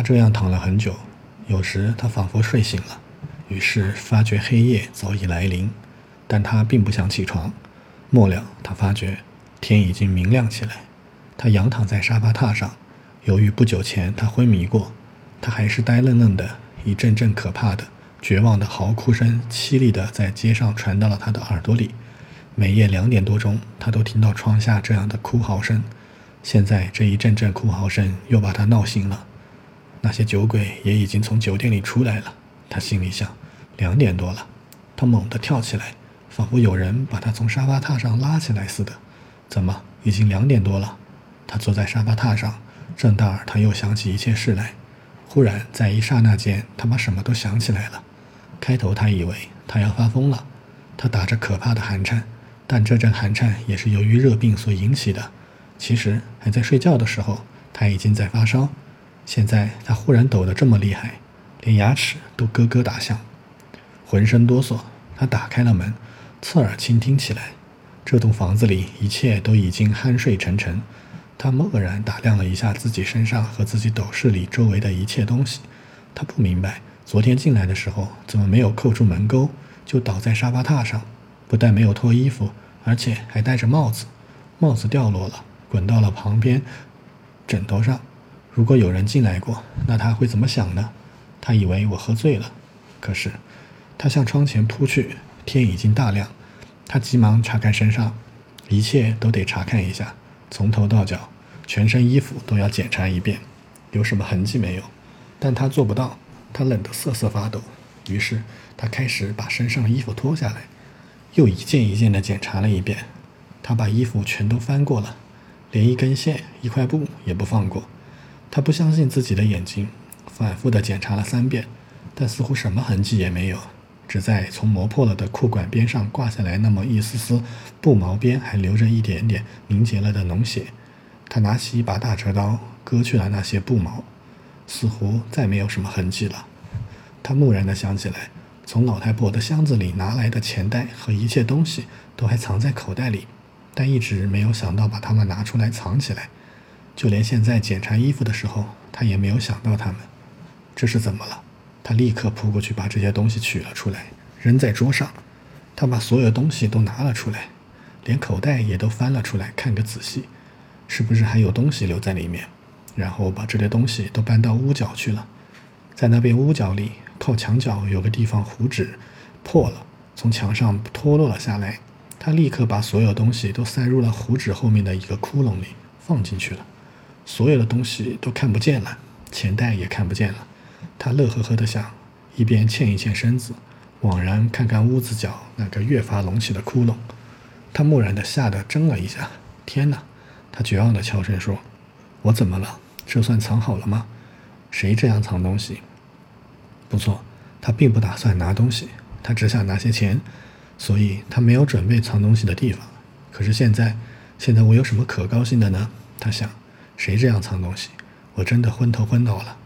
他这样躺了很久，有时他仿佛睡醒了，于是发觉黑夜早已来临，但他并不想起床。末了，他发觉天已经明亮起来。他仰躺在沙发榻上，由于不久前他昏迷过，他还是呆愣愣的。一阵阵可怕的、绝望的嚎哭声，凄厉的在街上传到了他的耳朵里。每夜两点多钟，他都听到窗下这样的哭嚎声。现在这一阵阵哭嚎声又把他闹醒了。那些酒鬼也已经从酒店里出来了。他心里想：两点多了。他猛地跳起来，仿佛有人把他从沙发榻上拉起来似的。怎么，已经两点多了？他坐在沙发榻上，正当他又想起一切事来。忽然，在一刹那间，他把什么都想起来了。开头他以为他要发疯了，他打着可怕的寒颤，但这阵寒颤也是由于热病所引起的。其实还在睡觉的时候，他已经在发烧。现在他忽然抖得这么厉害，连牙齿都咯咯打响，浑身哆嗦。他打开了门，侧耳倾听起来。这栋房子里一切都已经酣睡沉沉。他漠然打量了一下自己身上和自己斗室里周围的一切东西，他不明白昨天进来的时候怎么没有扣住门钩，就倒在沙发榻上，不但没有脱衣服，而且还戴着帽子，帽子掉落了，滚到了旁边枕头上。如果有人进来过，那他会怎么想呢？他以为我喝醉了，可是他向窗前扑去，天已经大亮，他急忙查看身上，一切都得查看一下。从头到脚，全身衣服都要检查一遍，有什么痕迹没有？但他做不到，他冷得瑟瑟发抖。于是他开始把身上的衣服脱下来，又一件一件地检查了一遍。他把衣服全都翻过了，连一根线、一块布也不放过。他不相信自己的眼睛，反复地检查了三遍，但似乎什么痕迹也没有。只在从磨破了的裤管边上挂下来那么一丝丝布毛边，还留着一点点凝结了的脓血。他拿起一把大折刀，割去了那些布毛，似乎再没有什么痕迹了。他蓦然地想起来，从老太婆的箱子里拿来的钱袋和一切东西都还藏在口袋里，但一直没有想到把它们拿出来藏起来。就连现在检查衣服的时候，他也没有想到他们。这是怎么了？他立刻扑过去，把这些东西取了出来，扔在桌上。他把所有东西都拿了出来，连口袋也都翻了出来，看个仔细，是不是还有东西留在里面？然后把这些东西都搬到屋角去了。在那边屋角里，靠墙角有个地方，糊纸破了，从墙上脱落了下来。他立刻把所有东西都塞入了糊纸后面的一个窟窿里，放进去了。所有的东西都看不见了，钱袋也看不见了。他乐呵呵地想，一边欠一欠身子，惘然看看屋子角那个越发隆起的窟窿。他蓦然地吓得怔了一下。天哪！他绝望地悄声说：“我怎么了？这算藏好了吗？谁这样藏东西？”不错，他并不打算拿东西，他只想拿些钱，所以他没有准备藏东西的地方。可是现在，现在我有什么可高兴的呢？他想：谁这样藏东西？我真的昏头昏脑了。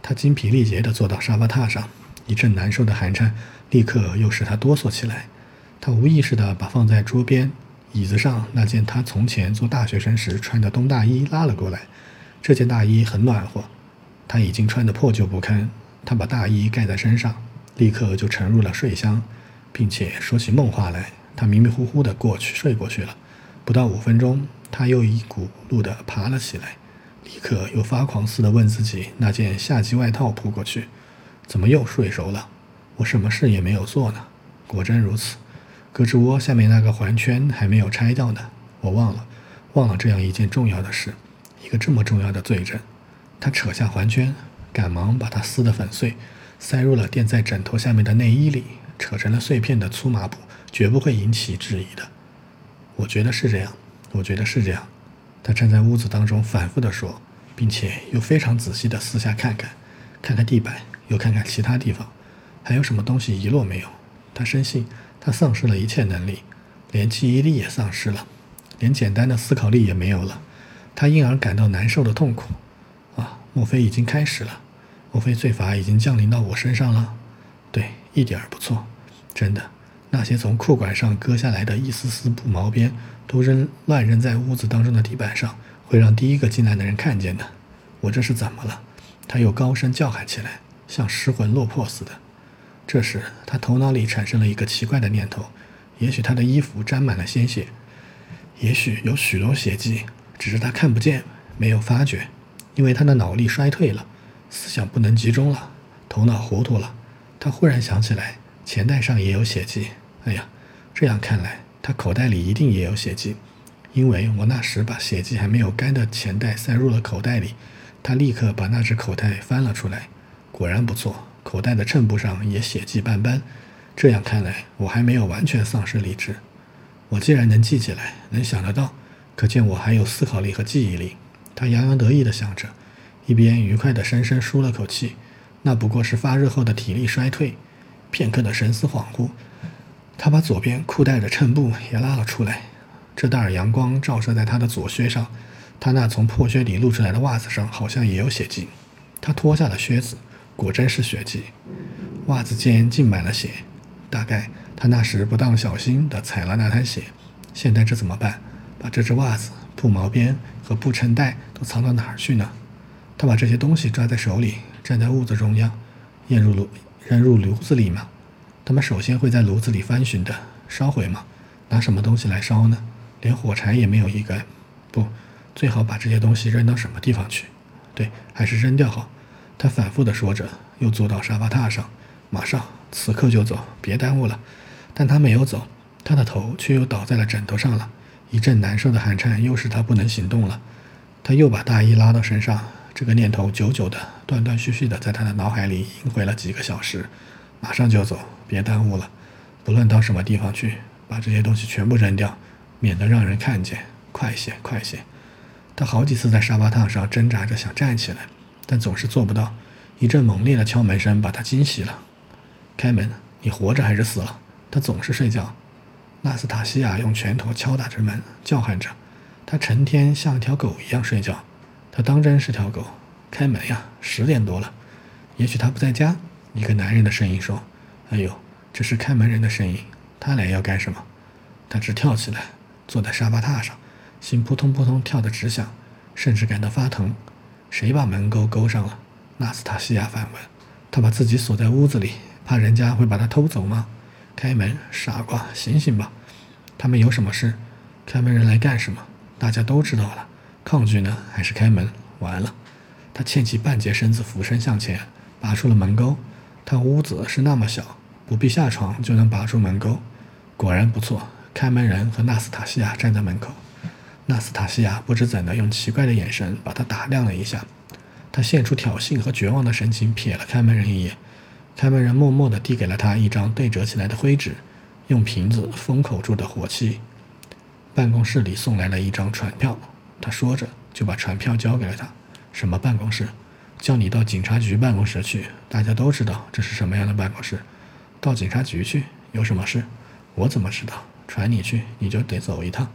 他精疲力竭地坐到沙发榻上，一阵难受的寒颤立刻又使他哆嗦起来。他无意识地把放在桌边椅子上那件他从前做大学生时穿的冬大衣拉了过来。这件大衣很暖和，他已经穿得破旧不堪。他把大衣盖在身上，立刻就沉入了睡乡，并且说起梦话来。他迷迷糊糊地过去睡过去了。不到五分钟，他又一骨碌地爬了起来。立刻又发狂似的问自己：“那件夏季外套扑过去，怎么又睡熟了？我什么事也没有做呢。果真如此，胳肢窝下面那个环圈还没有拆掉呢。我忘了，忘了这样一件重要的事，一个这么重要的罪证。”他扯下环圈，赶忙把它撕得粉碎，塞入了垫在枕头下面的内衣里。扯成了碎片的粗麻布，绝不会引起质疑的。我觉得是这样，我觉得是这样。他站在屋子当中，反复地说，并且又非常仔细地四下看看，看看地板，又看看其他地方，还有什么东西遗落没有。他深信他丧失了一切能力，连记忆力也丧失了，连简单的思考力也没有了。他因而感到难受的痛苦。啊，莫非已经开始了？莫非罪罚已经降临到我身上了？对，一点儿不错，真的。那些从裤管上割下来的一丝丝布毛边，都扔乱扔在屋子当中的地板上，会让第一个进来的人看见的。我这是怎么了？他又高声叫喊起来，像失魂落魄似的。这时，他头脑里产生了一个奇怪的念头：也许他的衣服沾满了鲜血，也许有许多血迹，只是他看不见，没有发觉，因为他的脑力衰退了，思想不能集中了，头脑糊涂了。他忽然想起来，钱袋上也有血迹。哎呀，这样看来，他口袋里一定也有血迹，因为我那时把血迹还没有干的钱袋塞入了口袋里。他立刻把那只口袋翻了出来，果然不错。口袋的衬布上也血迹斑斑，这样看来，我还没有完全丧失理智。我既然能记起来，能想得到，可见我还有思考力和记忆力。他洋洋得意地想着，一边愉快地深深舒了口气。那不过是发热后的体力衰退。片刻的神思恍惚，他把左边裤带的衬布也拉了出来。这袋阳光照射在他的左靴上，他那从破靴里露出来的袜子上好像也有血迹。他脱下了靴子。果真是血迹，袜子间浸满了血，大概他那时不当小心的踩了那滩血。现在这怎么办？把这只袜子、布毛边和布衬带都藏到哪儿去呢？他把这些东西抓在手里，站在屋子中央，扔入炉，扔入炉子里吗？他们首先会在炉子里翻寻的，烧毁吗？拿什么东西来烧呢？连火柴也没有一根。不，最好把这些东西扔到什么地方去？对，还是扔掉好。他反复地说着，又坐到沙发榻上，马上，此刻就走，别耽误了。但他没有走，他的头却又倒在了枕头上了。一阵难受的寒颤又使他不能行动了。他又把大衣拉到身上，这个念头久久的、断断续续的在他的脑海里萦回了几个小时。马上就走，别耽误了。不论到什么地方去，把这些东西全部扔掉，免得让人看见。快些，快些！他好几次在沙发榻上挣扎着想站起来。但总是做不到。一阵猛烈的敲门声把他惊醒了。开门！你活着还是死了？他总是睡觉。纳斯塔西亚用拳头敲打着门，叫喊着。他成天像条狗一样睡觉。他当真是条狗。开门呀！十点多了。也许他不在家。一个男人的声音说：“哎呦，这是开门人的声音。他来要干什么？”他直跳起来，坐在沙发榻上，心扑通扑通跳得直响，甚至感到发疼。谁把门钩勾上了？纳斯塔西亚反问。他把自己锁在屋子里，怕人家会把他偷走吗？开门，傻瓜，醒醒吧！他们有什么事？开门人来干什么？大家都知道了。抗拒呢，还是开门？完了！他欠起半截身子，俯身向前，拔出了门钩。他屋子是那么小，不必下床就能拔出门钩。果然不错。开门人和纳斯塔西亚站在门口。纳斯塔西亚不知怎的，用奇怪的眼神把他打量了一下。他现出挑衅和绝望的神情，瞥了开门人一眼。开门人默默地递给了他一张对折起来的灰纸，用瓶子封口住的火器。办公室里送来了一张传票，他说着就把传票交给了他。什么办公室？叫你到警察局办公室去。大家都知道这是什么样的办公室。到警察局去？有什么事？我怎么知道？传你去，你就得走一趟。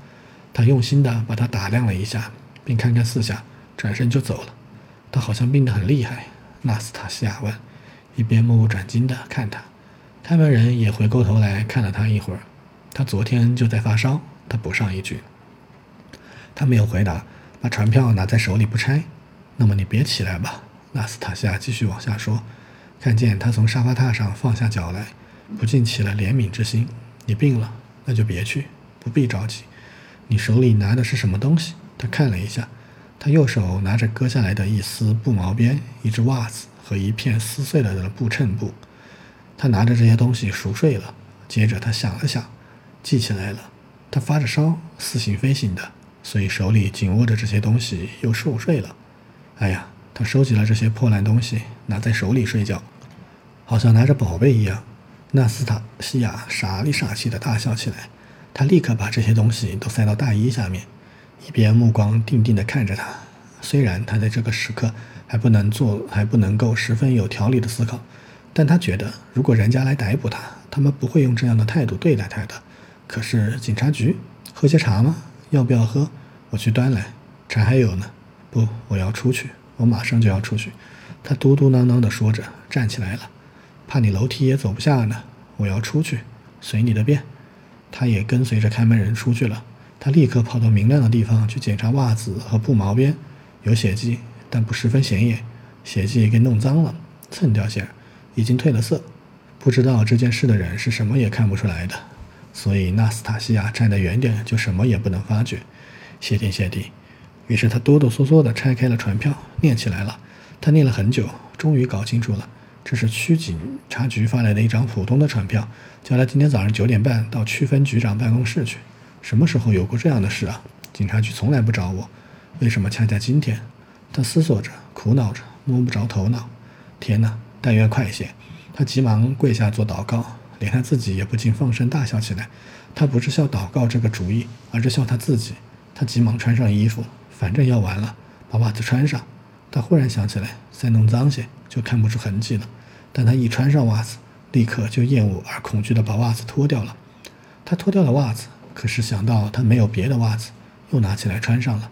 他用心地把他打量了一下，并看看四下，转身就走了。他好像病得很厉害，纳斯塔西亚问，一边目不转睛地看他。开门人也回过头来看了他一会儿。他昨天就在发烧。他补上一句。他没有回答，把传票拿在手里不拆。那么你别起来吧，纳斯塔西亚继续往下说。看见他从沙发榻上放下脚来，不禁起了怜悯之心。你病了，那就别去，不必着急。你手里拿的是什么东西？他看了一下，他右手拿着割下来的一丝布毛边、一只袜子和一片撕碎了的布衬布。他拿着这些东西熟睡了。接着他想了想，记起来了，他发着烧，似醒非醒的，所以手里紧握着这些东西又熟睡了。哎呀，他收集了这些破烂东西，拿在手里睡觉，好像拿着宝贝一样。纳斯塔西亚傻里傻气的大笑起来。他立刻把这些东西都塞到大衣下面，一边目光定定地看着他。虽然他在这个时刻还不能做，还不能够十分有条理的思考，但他觉得如果人家来逮捕他，他们不会用这样的态度对待他的。可是警察局，喝些茶吗？要不要喝？我去端来。茶还有呢。不，我要出去，我马上就要出去。他嘟嘟囔囔地说着，站起来了。怕你楼梯也走不下呢。我要出去，随你的便。他也跟随着开门人出去了。他立刻跑到明亮的地方去检查袜子和布毛边，有血迹，但不十分显眼。血迹给弄脏了，蹭掉些，已经褪了色。不知道这件事的人是什么也看不出来的，所以纳斯塔西亚站得远点，就什么也不能发觉。谢天谢地！于是他哆哆嗦嗦地拆开了传票，念起来了。他念了很久，终于搞清楚了，这是区警察局发来的一张普通的传票，叫他今天早上九点半到区分局长办公室去。什么时候有过这样的事啊？警察局从来不找我，为什么恰恰今天？他思索着，苦恼着，摸不着头脑。天哪！但愿快些！他急忙跪下做祷告，连他自己也不禁放声大笑起来。他不是笑祷告这个主意，而是笑他自己。他急忙穿上衣服。反正要完了，把袜子穿上。他忽然想起来，再弄脏些就看不出痕迹了。但他一穿上袜子，立刻就厌恶而恐惧地把袜子脱掉了。他脱掉了袜子，可是想到他没有别的袜子，又拿起来穿上了。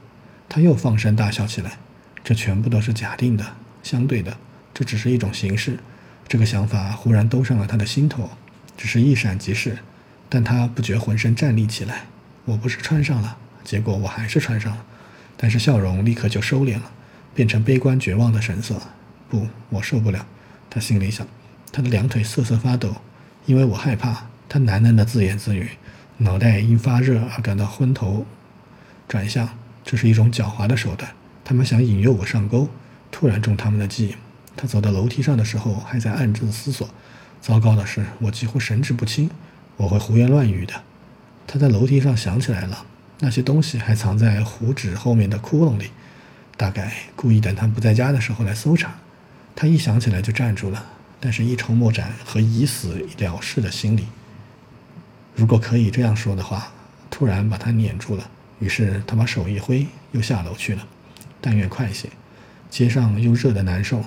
他又放声大笑起来。这全部都是假定的、相对的，这只是一种形式。这个想法忽然兜上了他的心头，只是一闪即逝。但他不觉浑身站立起来。我不是穿上了，结果我还是穿上了。但是笑容立刻就收敛了，变成悲观绝望的神色。不，我受不了。他心里想，他的两腿瑟瑟发抖，因为我害怕。他喃喃地自言自语，脑袋因发热而感到昏头转向。这是一种狡猾的手段，他们想引诱我上钩，突然中他们的计。他走到楼梯上的时候，还在暗自思索。糟糕的是，我几乎神志不清，我会胡言乱语的。他在楼梯上想起来了。那些东西还藏在胡纸后面的窟窿里，大概故意等他不在家的时候来搜查。他一想起来就站住了，但是一筹莫展和已死了事的心理。如果可以这样说的话，突然把他撵住了。于是他把手一挥，又下楼去了。但愿快些，街上又热得难受。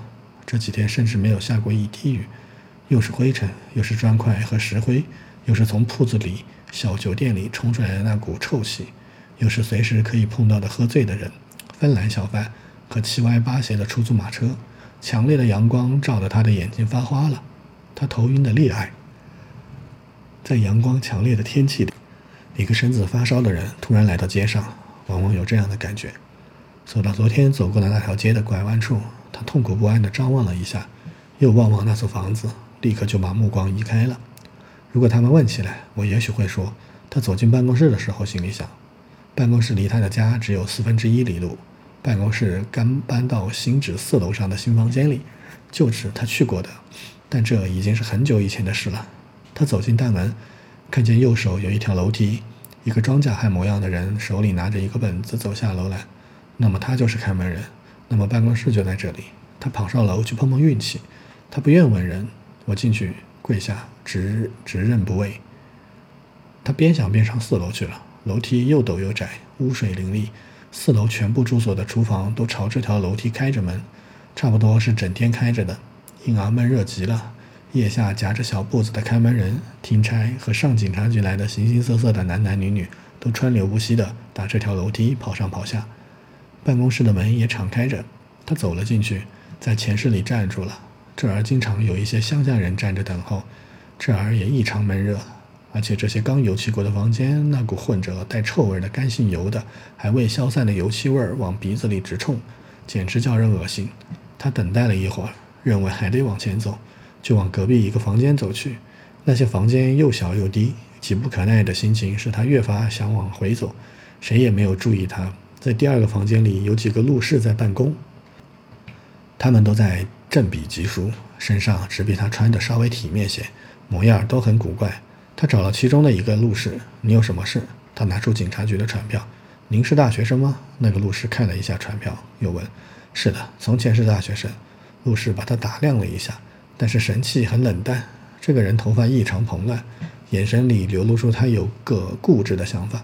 这几天甚至没有下过一滴雨，又是灰尘，又是砖块和石灰，又是从铺子里、小酒店里冲出来的那股臭气。又是随时可以碰到的喝醉的人、芬兰小贩和七歪八斜的出租马车。强烈的阳光照得他的眼睛发花了，他头晕的厉害。在阳光强烈的天气里，一个身子发烧的人突然来到街上，往往有这样的感觉。走到昨天走过的那条街的拐弯处，他痛苦不安地张望了一下，又望望那座房子，立刻就把目光移开了。如果他们问起来，我也许会说，他走进办公室的时候心里想。办公室离他的家只有四分之一里路。办公室刚搬到新址四楼上的新房间里，就是他去过的，但这已经是很久以前的事了。他走进大门，看见右手有一条楼梯，一个装甲汉模样的人手里拿着一个本子走下楼来。那么他就是看门人，那么办公室就在这里。他跑上楼去碰碰运气。他不愿问人，我进去跪下，直直认不讳。他边想边上四楼去了。楼梯又陡又窄，污水淋漓。四楼全部住所的厨房都朝这条楼梯开着门，差不多是整天开着的，因而闷热极了。腋下夹着小布子的看门人、听差和上警察局来的形形色色的男男女女，都川流不息地打这条楼梯跑上跑下。办公室的门也敞开着，他走了进去，在前室里站住了。这儿经常有一些乡下人站着等候，这儿也异常闷热。而且这些刚油漆过的房间，那股混着带臭味的干性油的、还未消散的油漆味儿往鼻子里直冲，简直叫人恶心。他等待了一会儿，认为还得往前走，就往隔壁一个房间走去。那些房间又小又低，急不可耐的心情使他越发想往回走。谁也没有注意他。在第二个房间里有几个路士在办公，他们都在振笔疾书，身上只比他穿的稍微体面些，模样都很古怪。他找了其中的一个路士：“你有什么事？”他拿出警察局的传票。“您是大学生吗？”那个路士看了一下传票，又问：“是的，从前是大学生。”路士把他打量了一下，但是神气很冷淡。这个人头发异常蓬乱，眼神里流露出他有个固执的想法。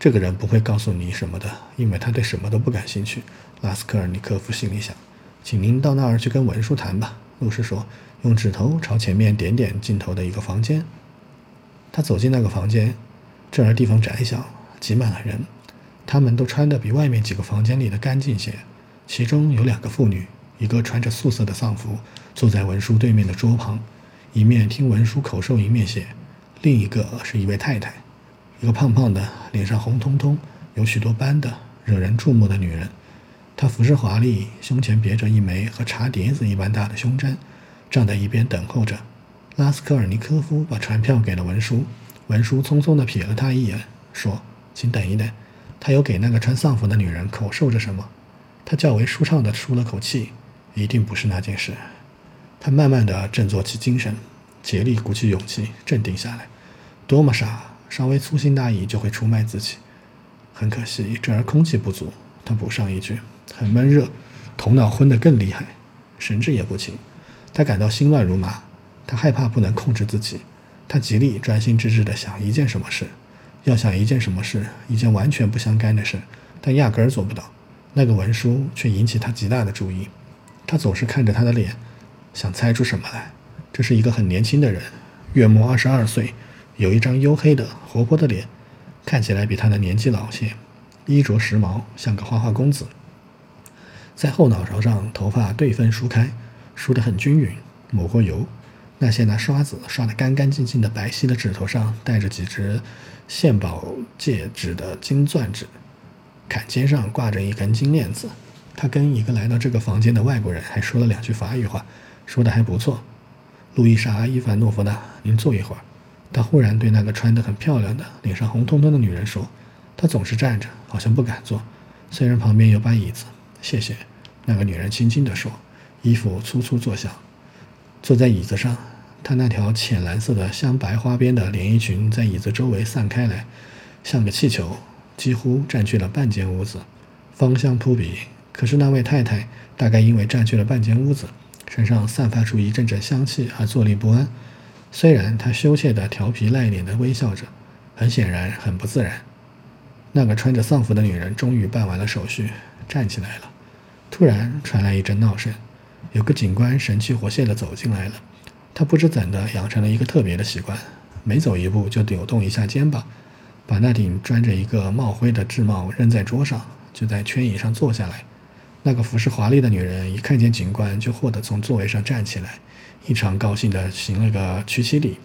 这个人不会告诉你什么的，因为他对什么都不感兴趣。拉斯科尔尼科夫心里想：“请您到那儿去跟文书谈吧。”路士说，用指头朝前面点点尽头的一个房间。他走进那个房间，这儿地方窄小，挤满了人，他们都穿得比外面几个房间里的干净些。其中有两个妇女，一个穿着素色的丧服，坐在文书对面的桌旁，一面听文书口授，一面写；另一个是一位太太，一个胖胖的，脸上红彤彤、有许多斑的、惹人注目的女人。她服饰华丽，胸前别着一枚和茶碟子一般大的胸针，站在一边等候着。拉斯科尔尼科夫把船票给了文书，文书匆匆地瞥了他一眼，说：“请等一等。”他有给那个穿丧服的女人口授着什么？他较为舒畅地舒了口气，一定不是那件事。他慢慢地振作起精神，竭力鼓起勇气，镇定下来。多么傻！稍微粗心大意就会出卖自己。很可惜，这儿空气不足。他补上一句：“很闷热，头脑昏得更厉害，神志也不清。”他感到心乱如麻。他害怕不能控制自己。他极力专心致志地想一件什么事，要想一件什么事，一件完全不相干的事，但压根儿做不到。那个文书却引起他极大的注意，他总是看着他的脸，想猜出什么来。这是一个很年轻的人，约莫二十二岁，有一张黝黑的、活泼的脸，看起来比他的年纪老些，衣着时髦，像个花花公子。在后脑勺上，头发对分梳开，梳得很均匀，抹过油。那些拿刷子刷得干干净净的白皙的指头上，戴着几只献宝戒指的金钻指。坎肩上挂着一根金链子，他跟一个来到这个房间的外国人还说了两句法语话，说的还不错。路易莎·伊凡诺夫娜，您坐一会儿。他忽然对那个穿得很漂亮的、脸上红彤彤的女人说：“她总是站着，好像不敢坐。虽然旁边有把椅子。”谢谢。那个女人轻轻地说，衣服粗粗作响。坐在椅子上，她那条浅蓝色的镶白花边的连衣裙在椅子周围散开来，像个气球。几乎占据了半间屋子，芳香扑鼻。可是那位太太大概因为占据了半间屋子，身上散发出一阵阵香气而坐立不安。虽然她羞怯的、调皮赖脸的微笑着，很显然很不自然。那个穿着丧服的女人终于办完了手续，站起来了。突然传来一阵闹声，有个警官神气活现地走进来了。他不知怎的养成了一个特别的习惯，每走一步就扭动一下肩膀。把那顶装着一个帽徽的制帽扔在桌上，就在圈椅上坐下来。那个服饰华丽的女人一看见警官，就霍地从座位上站起来，异常高兴地行了个屈膝礼。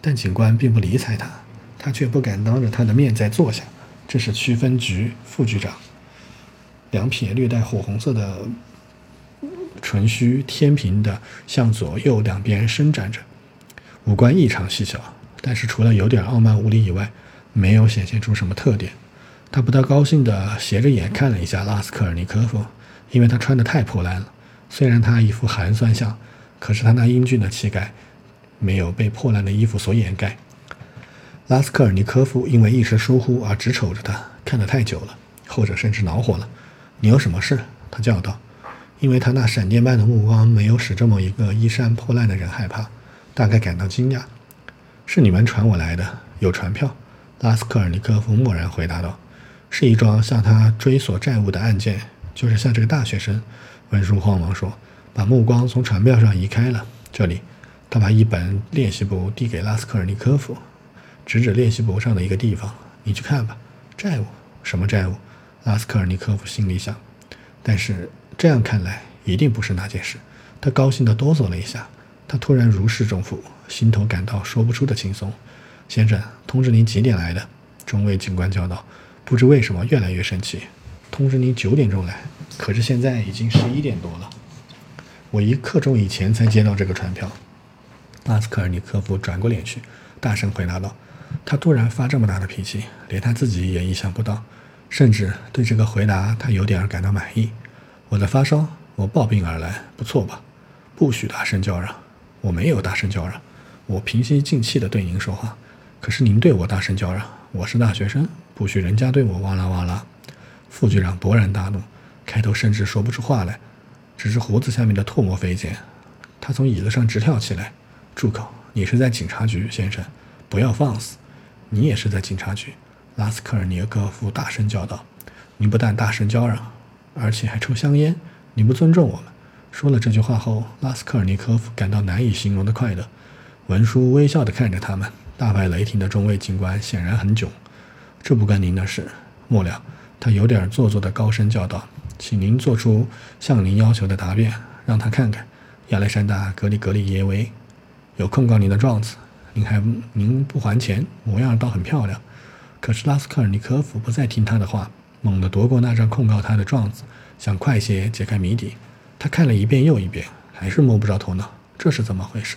但警官并不理睬她，她却不敢当着她的面再坐下。这是区分局副局长，两撇略带火红色的唇须天平地向左右两边伸展着，五官异常细小，但是除了有点傲慢无礼以外。没有显现出什么特点，他不大高兴地斜着眼看了一下拉斯科尔尼科夫，因为他穿得太破烂了。虽然他一副寒酸相，可是他那英俊的气概没有被破烂的衣服所掩盖。拉斯科尔尼科夫因为一时疏忽而直瞅着他，看得太久了，后者甚至恼火了。“你有什么事？”他叫道。因为他那闪电般的目光没有使这么一个衣衫破烂的人害怕，大概感到惊讶。“是你们传我来的，有传票。”拉斯科尔尼科夫默然回答道：“是一桩向他追索债务的案件，就是向这个大学生。”文书慌忙说，把目光从传票上移开了。这里，他把一本练习簿递给拉斯科尔尼科夫，指指练习簿上的一个地方：“你去看吧。”债务？什么债务？拉斯科尔尼科夫心里想。但是这样看来，一定不是那件事。他高兴地哆嗦了一下，他突然如释重负，心头感到说不出的轻松。先生，通知您几点来的？中尉警官叫道。不知为什么越来越生气。通知您九点钟来，可是现在已经十一点多了。我一刻钟以前才接到这个传票。拉斯科尔尼科夫转过脸去，大声回答道。他突然发这么大的脾气，连他自己也意想不到，甚至对这个回答他有点感到满意。我的发烧，我抱病而来，不错吧？不许大声叫嚷。我没有大声叫嚷，我平心静气地对您说话。可是您对我大声叫嚷，我是大学生，不许人家对我哇啦哇啦。副局长勃然大怒，开头甚至说不出话来，只是胡子下面的唾沫飞溅。他从椅子上直跳起来，住口！你是在警察局，先生，不要放肆！你也是在警察局！拉斯科尔尼科夫大声叫道：“你不但大声叫嚷，而且还抽香烟，你不尊重我们。”说了这句话后，拉斯科尔尼科夫感到难以形容的快乐。文书微笑地看着他们。大发雷霆的中尉警官显然很囧，这不关您的事。末了，他有点做作的高声叫道：“请您做出向您要求的答辩，让他看看。”亚历山大·格里格里耶维有控告您的状子，您还您不还钱，模样倒很漂亮。可是拉斯科尔尼科夫不再听他的话，猛地夺过那张控告他的状子，想快些解开谜底。他看了一遍又一遍，还是摸不着头脑，这是怎么回事？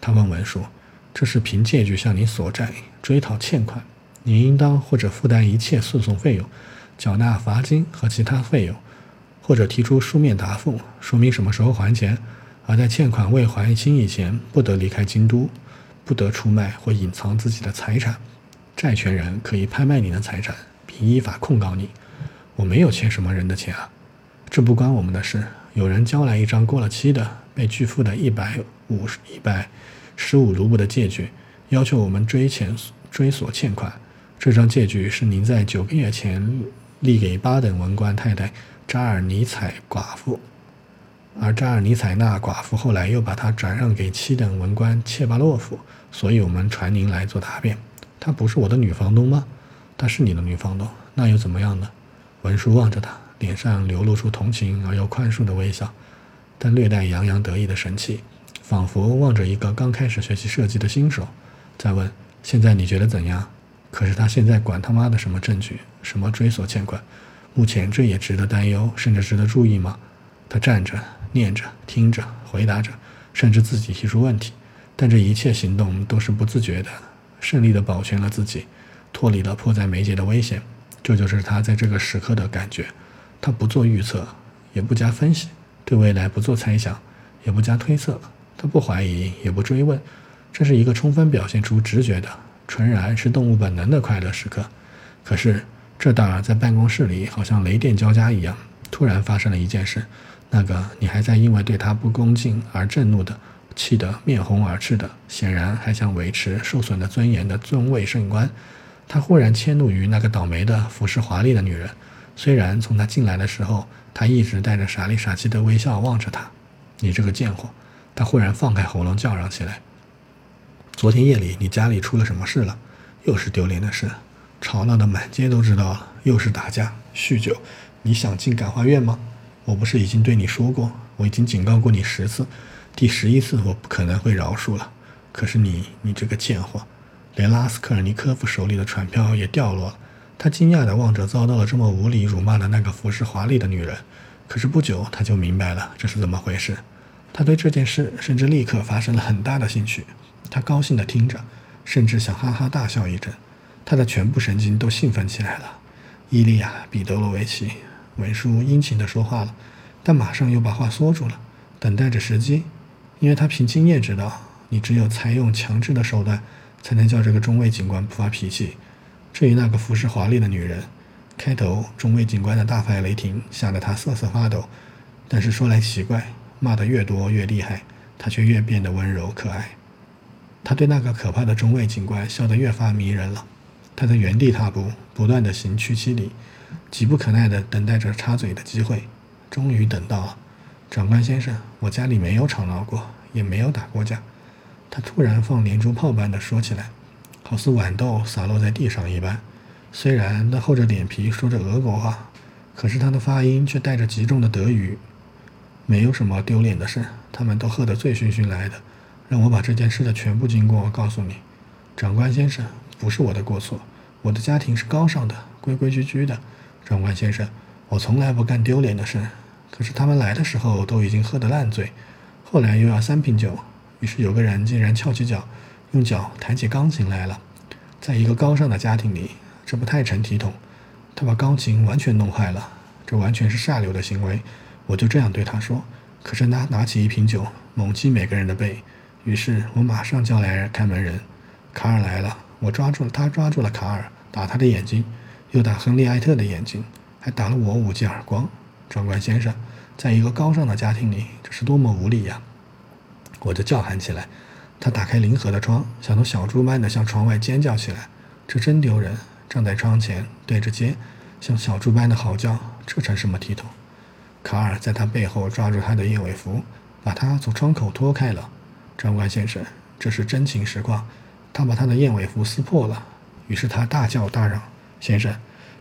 他问文书：“这是凭借据向你索债，追讨欠款，你应当或者负担一切诉讼费用，缴纳罚金和其他费用，或者提出书面答复，说明什么时候还钱。而在欠款未还清以前，不得离开京都，不得出卖或隐藏自己的财产。债权人可以拍卖你的财产，依法控告你。我没有欠什么人的钱啊，这不关我们的事。有人交来一张过了期的、被拒付的一百五十一百。”十五卢布的借据，要求我们追钱追索欠款。这张借据是您在九个月前立给巴等文官太太扎尔尼采寡妇，而扎尔尼采那寡妇后来又把它转让给七等文官切巴洛夫，所以我们传您来做答辩。她不是我的女房东吗？她是你的女房东，那又怎么样呢？文叔望着他，脸上流露出同情而又宽恕的微笑，但略带洋洋得意的神气。仿佛望着一个刚开始学习设计的新手，在问：“现在你觉得怎样？”可是他现在管他妈的什么证据，什么追索欠款？目前这也值得担忧，甚至值得注意吗？他站着，念着，听着，回答着，甚至自己提出问题，但这一切行动都是不自觉的，胜利地保全了自己，脱离了迫在眉睫的危险。这就是他在这个时刻的感觉。他不做预测，也不加分析，对未来不做猜想，也不加推测。他不怀疑，也不追问，这是一个充分表现出直觉的、纯然是动物本能的快乐时刻。可是，这当儿在办公室里好像雷电交加一样，突然发生了一件事。那个你还在因为对他不恭敬而震怒的、气得面红耳赤的，显然还想维持受损的尊严的尊位圣官，他忽然迁怒于那个倒霉的、服饰华丽的女人。虽然从他进来的时候，他一直带着傻里傻气的微笑望着他，你这个贱货！他忽然放开喉咙叫嚷起来：“昨天夜里你家里出了什么事了？又是丢脸的事，吵闹的满街都知道了。又是打架、酗酒。你想进感化院吗？我不是已经对你说过，我已经警告过你十次，第十一次我不可能会饶恕了。可是你，你这个贱货，连拉斯科尔尼科夫手里的船票也掉落了。”他惊讶地望着遭到了这么无理辱骂的那个服饰华丽的女人。可是不久他就明白了这是怎么回事。他对这件事甚至立刻发生了很大的兴趣，他高兴地听着，甚至想哈哈大笑一阵，他的全部神经都兴奋起来了。伊利亚·彼得罗维奇，文书殷勤地说话了，但马上又把话缩住了，等待着时机，因为他凭经验知道，你只有采用强制的手段，才能叫这个中尉警官不发脾气。至于那个服饰华丽的女人，开头中尉警官的大发雷霆吓得他瑟瑟发抖，但是说来奇怪。骂得越多越厉害，他却越变得温柔可爱。他对那个可怕的中尉警官笑得越发迷人了。他在原地踏步，不断地行去七里，急不可耐地等待着插嘴的机会。终于等到了，长官先生，我家里没有吵闹过，也没有打过架。他突然放连珠炮般地说起来，好似豌豆洒落在地上一般。虽然他厚着脸皮说着俄国话，可是他的发音却带着极重的德语。没有什么丢脸的事，他们都喝得醉醺醺来的。让我把这件事的全部经过告诉你，长官先生，不是我的过错。我的家庭是高尚的，规规矩矩的。长官先生，我从来不干丢脸的事。可是他们来的时候都已经喝得烂醉，后来又要三瓶酒，于是有个人竟然翘起脚，用脚抬起钢琴来了。在一个高尚的家庭里，这不太成体统。他把钢琴完全弄坏了，这完全是下流的行为。我就这样对他说，可是他拿起一瓶酒，猛击每个人的背。于是我马上叫来看门人，卡尔来了，我抓住了他，抓住了卡尔，打他的眼睛，又打亨利埃特的眼睛，还打了我五记耳光。长官先生，在一个高尚的家庭里，这是多么无礼呀！我就叫喊起来。他打开临河的窗，像头小猪般的向窗外尖叫起来。这真丢人！站在窗前对着街，像小猪般的嚎叫，这成什么体统？卡尔在他背后抓住他的燕尾服，把他从窗口拖开了。长官先生，这是真情实况，他把他的燕尾服撕破了。于是他大叫大嚷：“先生，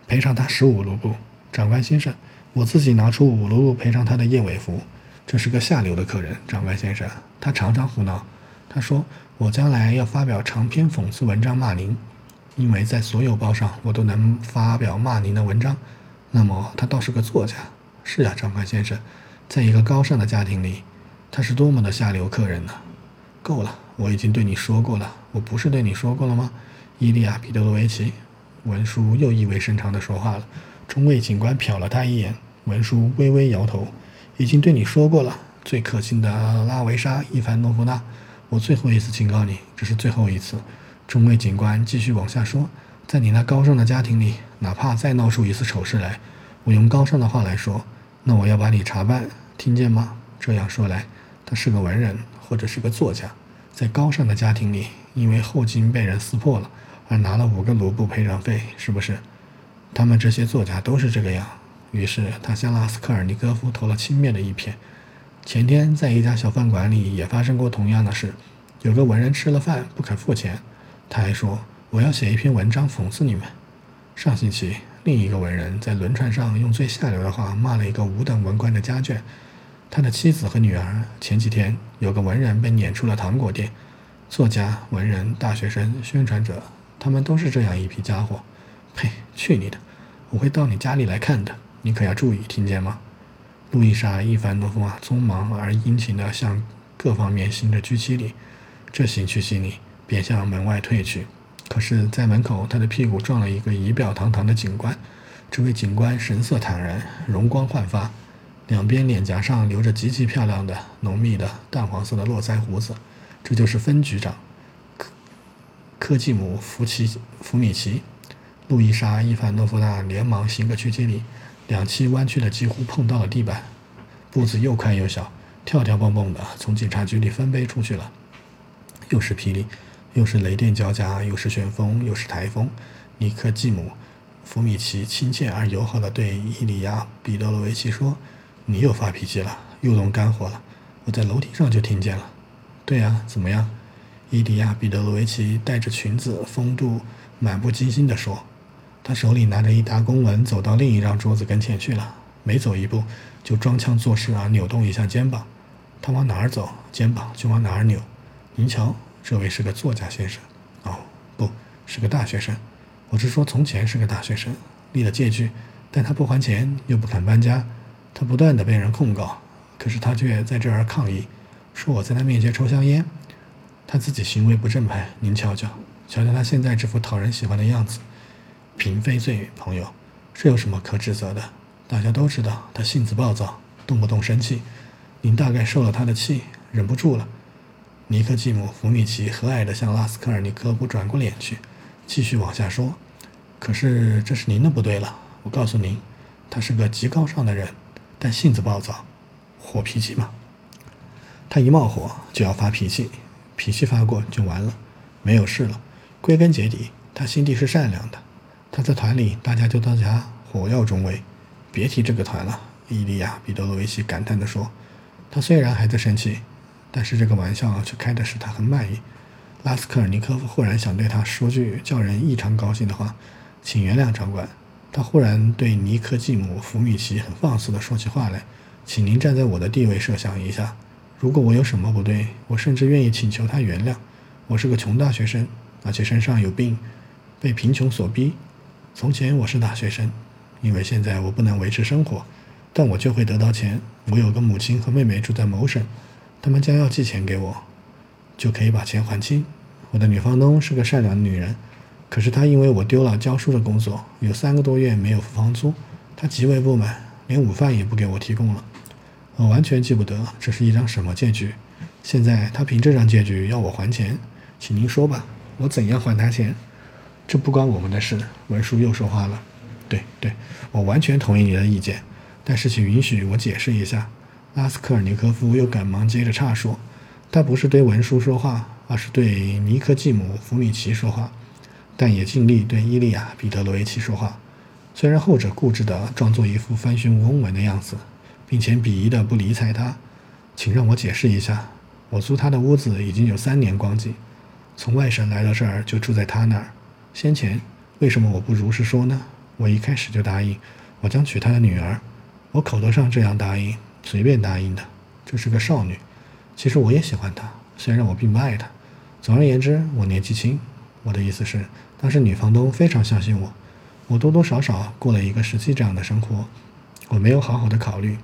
赔偿他十五卢布！”长官先生，我自己拿出五卢布赔偿他的燕尾服。这是个下流的客人，长官先生，他常常胡闹。他说我将来要发表长篇讽刺文章骂您，因为在所有报上我都能发表骂您的文章。那么他倒是个作家。是呀，长官先生，在一个高尚的家庭里，他是多么的下流客人呢！够了，我已经对你说过了，我不是对你说过了吗？伊利亚·彼得罗维奇，文书又意味深长地说话了。中尉警官瞟了他一眼，文书微微摇头，已经对你说过了。最可敬的拉维莎·伊凡诺夫娜，我最后一次警告你，这是最后一次。中尉警官继续往下说，在你那高尚的家庭里，哪怕再闹出一次丑事来，我用高尚的话来说，那我要把你查办，听见吗？这样说来，他是个文人，或者是个作家，在高尚的家庭里，因为后襟被人撕破了，而拿了五个卢布赔偿费，是不是？他们这些作家都是这个样。于是他向拉斯科尔尼科夫投了轻蔑的一瞥。前天在一家小饭馆里也发生过同样的事，有个文人吃了饭不肯付钱，他还说我要写一篇文章讽刺你们。上星期另一个文人在轮船上用最下流的话骂了一个五等文官的家眷，他的妻子和女儿。前几天有个文人被撵出了糖果店，作家、文人、大学生、宣传者，他们都是这样一批家伙。呸！去你的！我会到你家里来看的，你可要注意，听见吗？路易莎·伊凡诺夫啊，匆忙而殷勤地向各方面行着居七礼，这行去七礼，便向门外退去。可是，在门口，他的屁股撞了一个仪表堂堂的警官。这位警官神色坦然，容光焕发，两边脸颊上留着极其漂亮的、浓密的淡黄色的络腮胡子。这就是分局长科科季姆·福奇福米奇。路易莎·伊凡诺夫娜连忙行个屈膝礼。两栖弯曲的几乎碰到了地板，步子又快又小，跳跳蹦蹦的从警察局里翻飞出去了。又是霹雳，又是雷电交加，又是旋风，又是台风。尼克季姆·弗米奇亲切而友好地对伊利亚·彼得罗维奇说：“你又发脾气了，又动肝火了。我在楼梯上就听见了。”“对呀，怎么样？”伊利亚·彼得罗维奇带着裙子，风度漫不经心地说。他手里拿着一沓公文，走到另一张桌子跟前去了。每走一步，就装腔作势啊，扭动一下肩膀。他往哪儿走，肩膀就往哪儿扭。您瞧，这位是个作家先生。哦，不是个大学生。我是说，从前是个大学生，立了借据，但他不还钱，又不肯搬家。他不断的被人控告，可是他却在这儿抗议，说我在他面前抽香烟。他自己行为不正派，您瞧瞧，瞧瞧他现在这副讨人喜欢的样子。嫔妃罪，朋友，这有什么可指责的？大家都知道他性子暴躁，动不动生气。您大概受了他的气，忍不住了。尼克季姆·弗米奇和蔼地向拉斯科尔尼科夫转过脸去，继续往下说：“可是这是您的不对了。我告诉您，他是个极高尚的人，但性子暴躁，火脾气嘛。他一冒火就要发脾气，脾气发过就完了，没有事了。归根结底，他心地是善良的。”他在团里，大家就当他火药中尉。别提这个团了，伊利亚·彼得罗维奇感叹地说。他虽然还在生气，但是这个玩笑却开的使他很满意。拉斯科尔尼科夫忽然想对他说句叫人异常高兴的话：“请原谅长官。”他忽然对尼科季姆·弗米奇很放肆地说起话来：“请您站在我的地位设想一下，如果我有什么不对，我甚至愿意请求他原谅。我是个穷大学生，而且身上有病，被贫穷所逼。”从前我是大学生，因为现在我不能维持生活，但我就会得到钱。我有个母亲和妹妹住在某省，他们将要寄钱给我，就可以把钱还清。我的女房东是个善良的女人，可是她因为我丢了教书的工作，有三个多月没有付房租，她极为不满，连午饭也不给我提供了。我完全记不得这是一张什么借据。现在她凭这张借据要我还钱，请您说吧，我怎样还她钱？这不关我们的事。文书又说话了：“对对，我完全同意你的意见，但是请允许我解释一下。”拉斯科尔尼科夫又赶忙接着岔说：“他不是对文书说话，而是对尼科季姆·弗米奇说话，但也尽力对伊利亚·彼得罗维奇说话。虽然后者固执地装作一副翻寻公文的样子，并且鄙夷地不理睬他。请让我解释一下。我租他的屋子已经有三年光景，从外省来到这儿就住在他那儿。”先前为什么我不如实说呢？我一开始就答应，我将娶她的女儿。我口头上这样答应，随便答应的。这是个少女，其实我也喜欢她，虽然我并不爱她。总而言之，我年纪轻。我的意思是，当时女房东非常相信我。我多多少少过了一个时期这样的生活。我没有好好的考虑，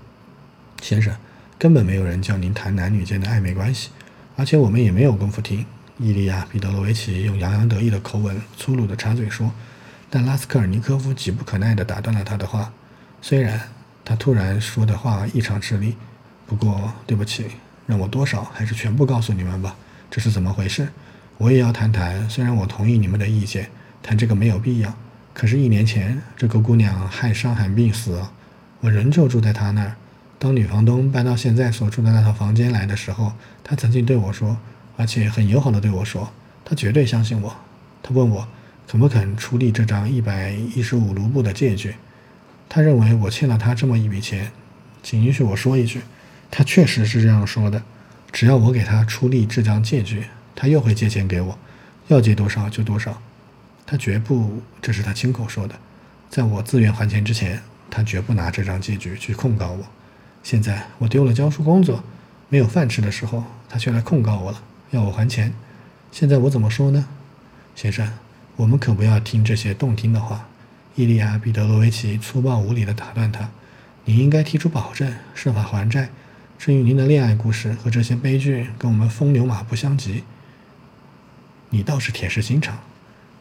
先生，根本没有人叫您谈男女间的暧昧关系，而且我们也没有功夫听。伊利亚·彼得罗维奇用洋洋得意的口吻粗鲁地插嘴说，但拉斯科尔尼科夫急不可耐地打断了他的话。虽然他突然说的话异常吃力，不过对不起，让我多少还是全部告诉你们吧。这是怎么回事？我也要谈谈。虽然我同意你们的意见，谈这个没有必要。可是，一年前这个姑娘害伤寒病死，我仍旧住在她那儿。当女房东搬到现在所住的那套房间来的时候，她曾经对我说。而且很友好的对我说：“他绝对相信我。”他问我肯不肯出力这张一百一十五卢布的借据。他认为我欠了他这么一笔钱。请允许我说一句，他确实是这样说的。只要我给他出力这张借据，他又会借钱给我，要借多少就多少。他绝不，这是他亲口说的。在我自愿还钱之前，他绝不拿这张借据去控告我。现在我丢了教书工作，没有饭吃的时候，他却来控告我了。要我还钱，现在我怎么说呢，先生？我们可不要听这些动听的话。伊利亚·彼得罗维奇粗暴无礼地打断他：“你应该提出保证，设法还债。至于您的恋爱故事和这些悲剧，跟我们风流马不相及。”你倒是铁石心肠，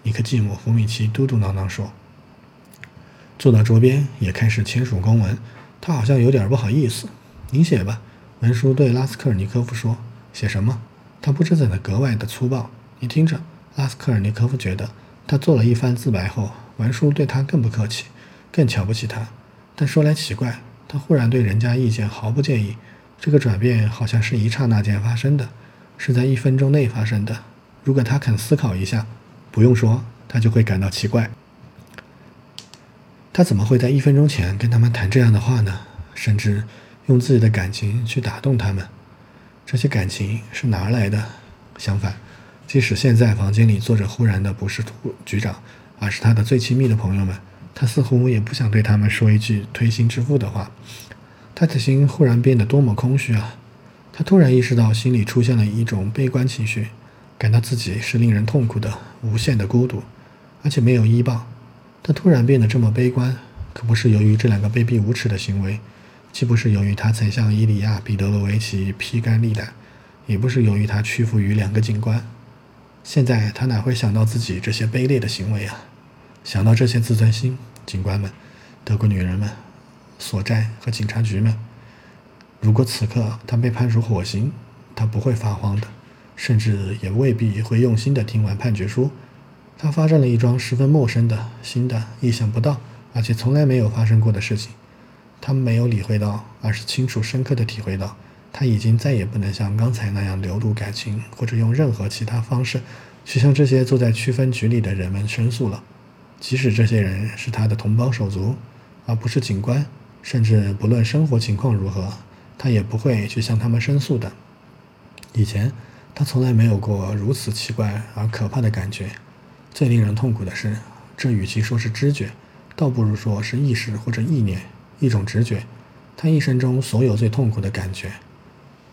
尼克季姆·弗米奇嘟嘟囔囔说。坐到桌边，也开始签署公文。他好像有点不好意思。您写吧。文书对拉斯科尔尼科夫说：“写什么？”他不知怎的格外的粗暴。你听着，拉斯科尔尼科夫觉得他做了一番自白后，文书对他更不客气，更瞧不起他。但说来奇怪，他忽然对人家意见毫不介意。这个转变好像是一刹那间发生的，是在一分钟内发生的。如果他肯思考一下，不用说，他就会感到奇怪。他怎么会在一分钟前跟他们谈这样的话呢？甚至用自己的感情去打动他们？这些感情是哪儿来的？相反，即使现在房间里坐着忽然的不是局长，而是他的最亲密的朋友们，他似乎也不想对他们说一句推心置腹的话。他的心忽然变得多么空虚啊！他突然意识到心里出现了一种悲观情绪，感到自己是令人痛苦的、无限的孤独，而且没有依傍。他突然变得这么悲观，可不是由于这两个卑鄙无耻的行为。既不是由于他曾向伊利亚·彼得罗维奇披肝沥胆，也不是由于他屈服于两个警官。现在他哪会想到自己这些卑劣的行为啊？想到这些自尊心，警官们、德国女人们、所债和警察局们。如果此刻他被判处火刑，他不会发慌的，甚至也未必会用心的听完判决书。他发生了一桩十分陌生的、新的、意想不到，而且从来没有发生过的事情。他没有理会到，而是清楚深刻地体会到，他已经再也不能像刚才那样流露感情，或者用任何其他方式去向这些坐在区分局里的人们申诉了。即使这些人是他的同胞手足，而不是警官，甚至不论生活情况如何，他也不会去向他们申诉的。以前，他从来没有过如此奇怪而可怕的感觉。最令人痛苦的是，这与其说是知觉，倒不如说是意识或者意念。一种直觉，他一生中所有最痛苦的感觉。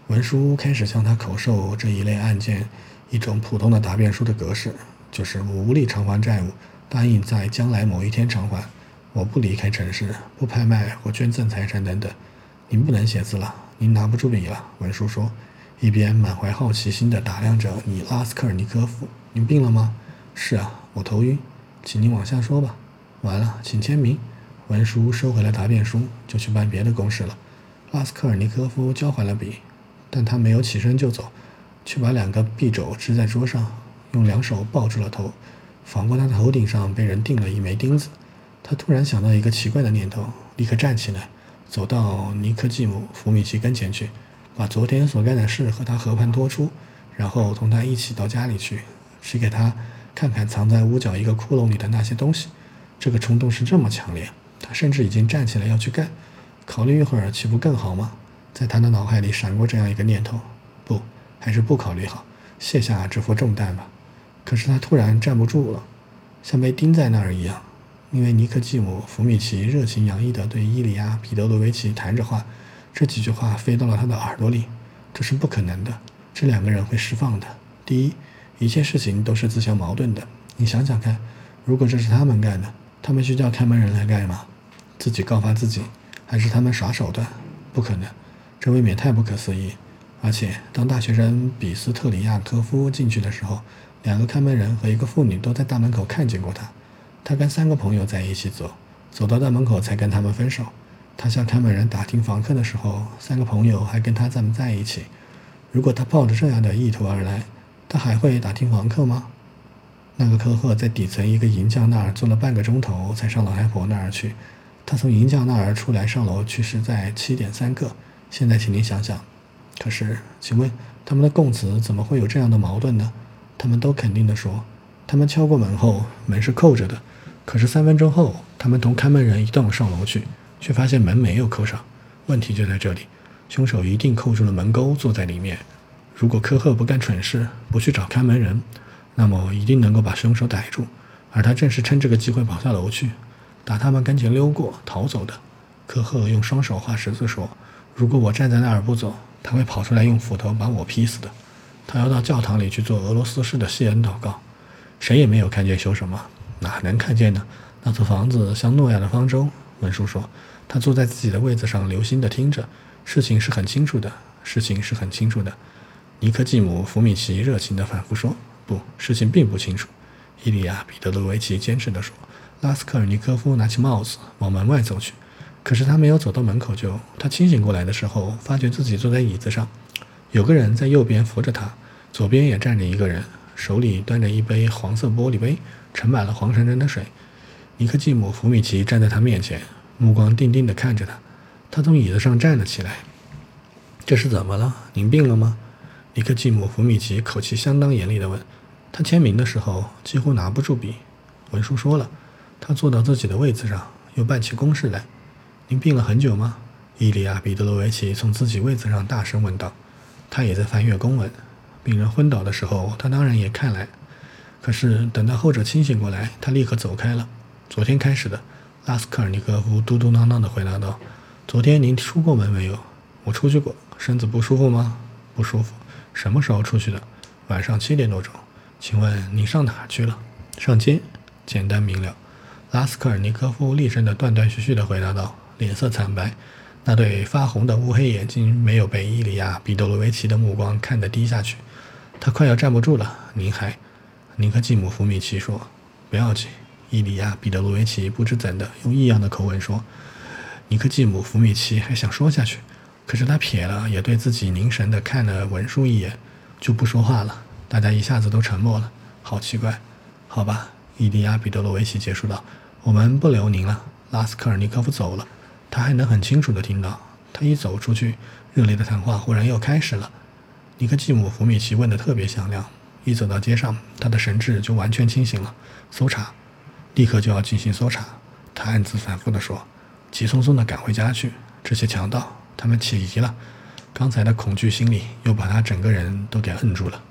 文书开始向他口授这一类案件一种普通的答辩书的格式，就是我无力偿还债务，答应在将来某一天偿还。我不离开城市，不拍卖或捐赠财产等等。您不能写字了，您拿不住笔了。文书说，一边满怀好奇心地打量着你拉斯科尔尼科夫。您病了吗？是啊，我头晕。请您往下说吧。完了，请签名。文书收回了答辩书，就去办别的公事了。拉斯科尔尼科夫交还了笔，但他没有起身就走，却把两个臂肘支在桌上，用两手抱住了头，仿佛他的头顶上被人钉了一枚钉子。他突然想到一个奇怪的念头，立刻站起来，走到尼科季姆·弗米奇跟前去，把昨天所干的事和他和盘托出，然后同他一起到家里去，去给他看看藏在屋角一个窟窿里的那些东西。这个冲动是这么强烈。他甚至已经站起来要去干，考虑一会儿岂不更好吗？在他的脑海里闪过这样一个念头：不，还是不考虑好，卸下这副重担吧。可是他突然站不住了，像被钉在那儿一样，因为尼克季姆·弗米奇热情洋溢地对伊里亚·彼得罗维奇谈着话，这几句话飞到了他的耳朵里。这是不可能的，这两个人会释放的。第一，一切事情都是自相矛盾的。你想想看，如果这是他们干的，他们需叫看门人来干吗？自己告发自己，还是他们耍手段？不可能，这未免太不可思议。而且，当大学生比斯特里亚科夫进去的时候，两个看门人和一个妇女都在大门口看见过他。他跟三个朋友在一起走，走到大门口才跟他们分手。他向看门人打听房客的时候，三个朋友还跟他在在一起。如果他抱着这样的意图而来，他还会打听房客吗？那个科赫在底层一个银匠那儿坐了半个钟头，才上老太婆那儿去。他从银匠那儿出来上楼去是在七点三个。现在，请您想想。可是，请问他们的供词怎么会有这样的矛盾呢？他们都肯定地说，他们敲过门后，门是扣着的。可是三分钟后，他们同看门人一道上楼去，却发现门没有扣上。问题就在这里，凶手一定扣住了门钩，坐在里面。如果科赫不干蠢事，不去找看门人，那么一定能够把凶手逮住。而他正是趁这个机会跑下楼去，打他们跟前溜过逃走的。科赫用双手画十字说：“如果我站在那儿不走，他会跑出来用斧头把我劈死的。”他要到教堂里去做俄罗斯式的谢恩祷告。谁也没有看见修什么。哪能看见呢？那座房子像诺亚的方舟。文书说，他坐在自己的位子上，留心地听着。事情是很清楚的，事情是很清楚的。尼科季姆·福米奇热情地反复说：“不，事情并不清楚。”伊利亚·彼得罗维奇坚持地说。拉斯科尔尼科夫拿起帽子往门外走去，可是他没有走到门口就……他清醒过来的时候，发觉自己坐在椅子上，有个人在右边扶着他，左边也站着一个人，手里端着一杯黄色玻璃杯。盛满了黄澄澄的水，尼克季姆·福米奇站在他面前，目光定定地看着他。他从椅子上站了起来。这是怎么了？您病了吗？尼克季姆·福米奇口气相当严厉地问。他签名的时候几乎拿不住笔。文书说了。他坐到自己的位子上，又办起公事来。您病了很久吗？伊利亚·彼得罗维奇从自己位子上大声问道。他也在翻阅公文。病人昏倒的时候，他当然也看来。可是等到后者清醒过来，他立刻走开了。昨天开始的，拉斯科尔尼科夫嘟嘟囔囔地回答道：“昨天您出过门没有？我出去过。身子不舒服吗？不舒服。什么时候出去的？晚上七点多钟。请问您上哪去了？上街。简单明了。”拉斯科尔尼科夫厉声地断断续续地回答道，脸色惨白，那对发红的乌黑眼睛没有被伊利亚·彼得罗维奇的目光看得低下去。他快要站不住了。您还？尼克季姆·福米奇说：“不要紧。”伊利亚·彼得罗维奇不知怎的用异样的口吻说：“尼克季姆·福米奇还想说下去，可是他瞥了，也对自己凝神地看了文书一眼，就不说话了。大家一下子都沉默了。好奇怪。好吧。”伊利亚·彼得罗维奇结束道：“我们不留您了。”拉斯科尔尼科夫走了，他还能很清楚地听到。他一走出去，热烈的谈话忽然又开始了。尼克季姆·弗米奇问得特别响亮。一走到街上，他的神智就完全清醒了。搜查，立刻就要进行搜查。他暗自反复地说，急匆匆地赶回家去。这些强盗，他们起疑了。刚才的恐惧心理又把他整个人都给摁住了。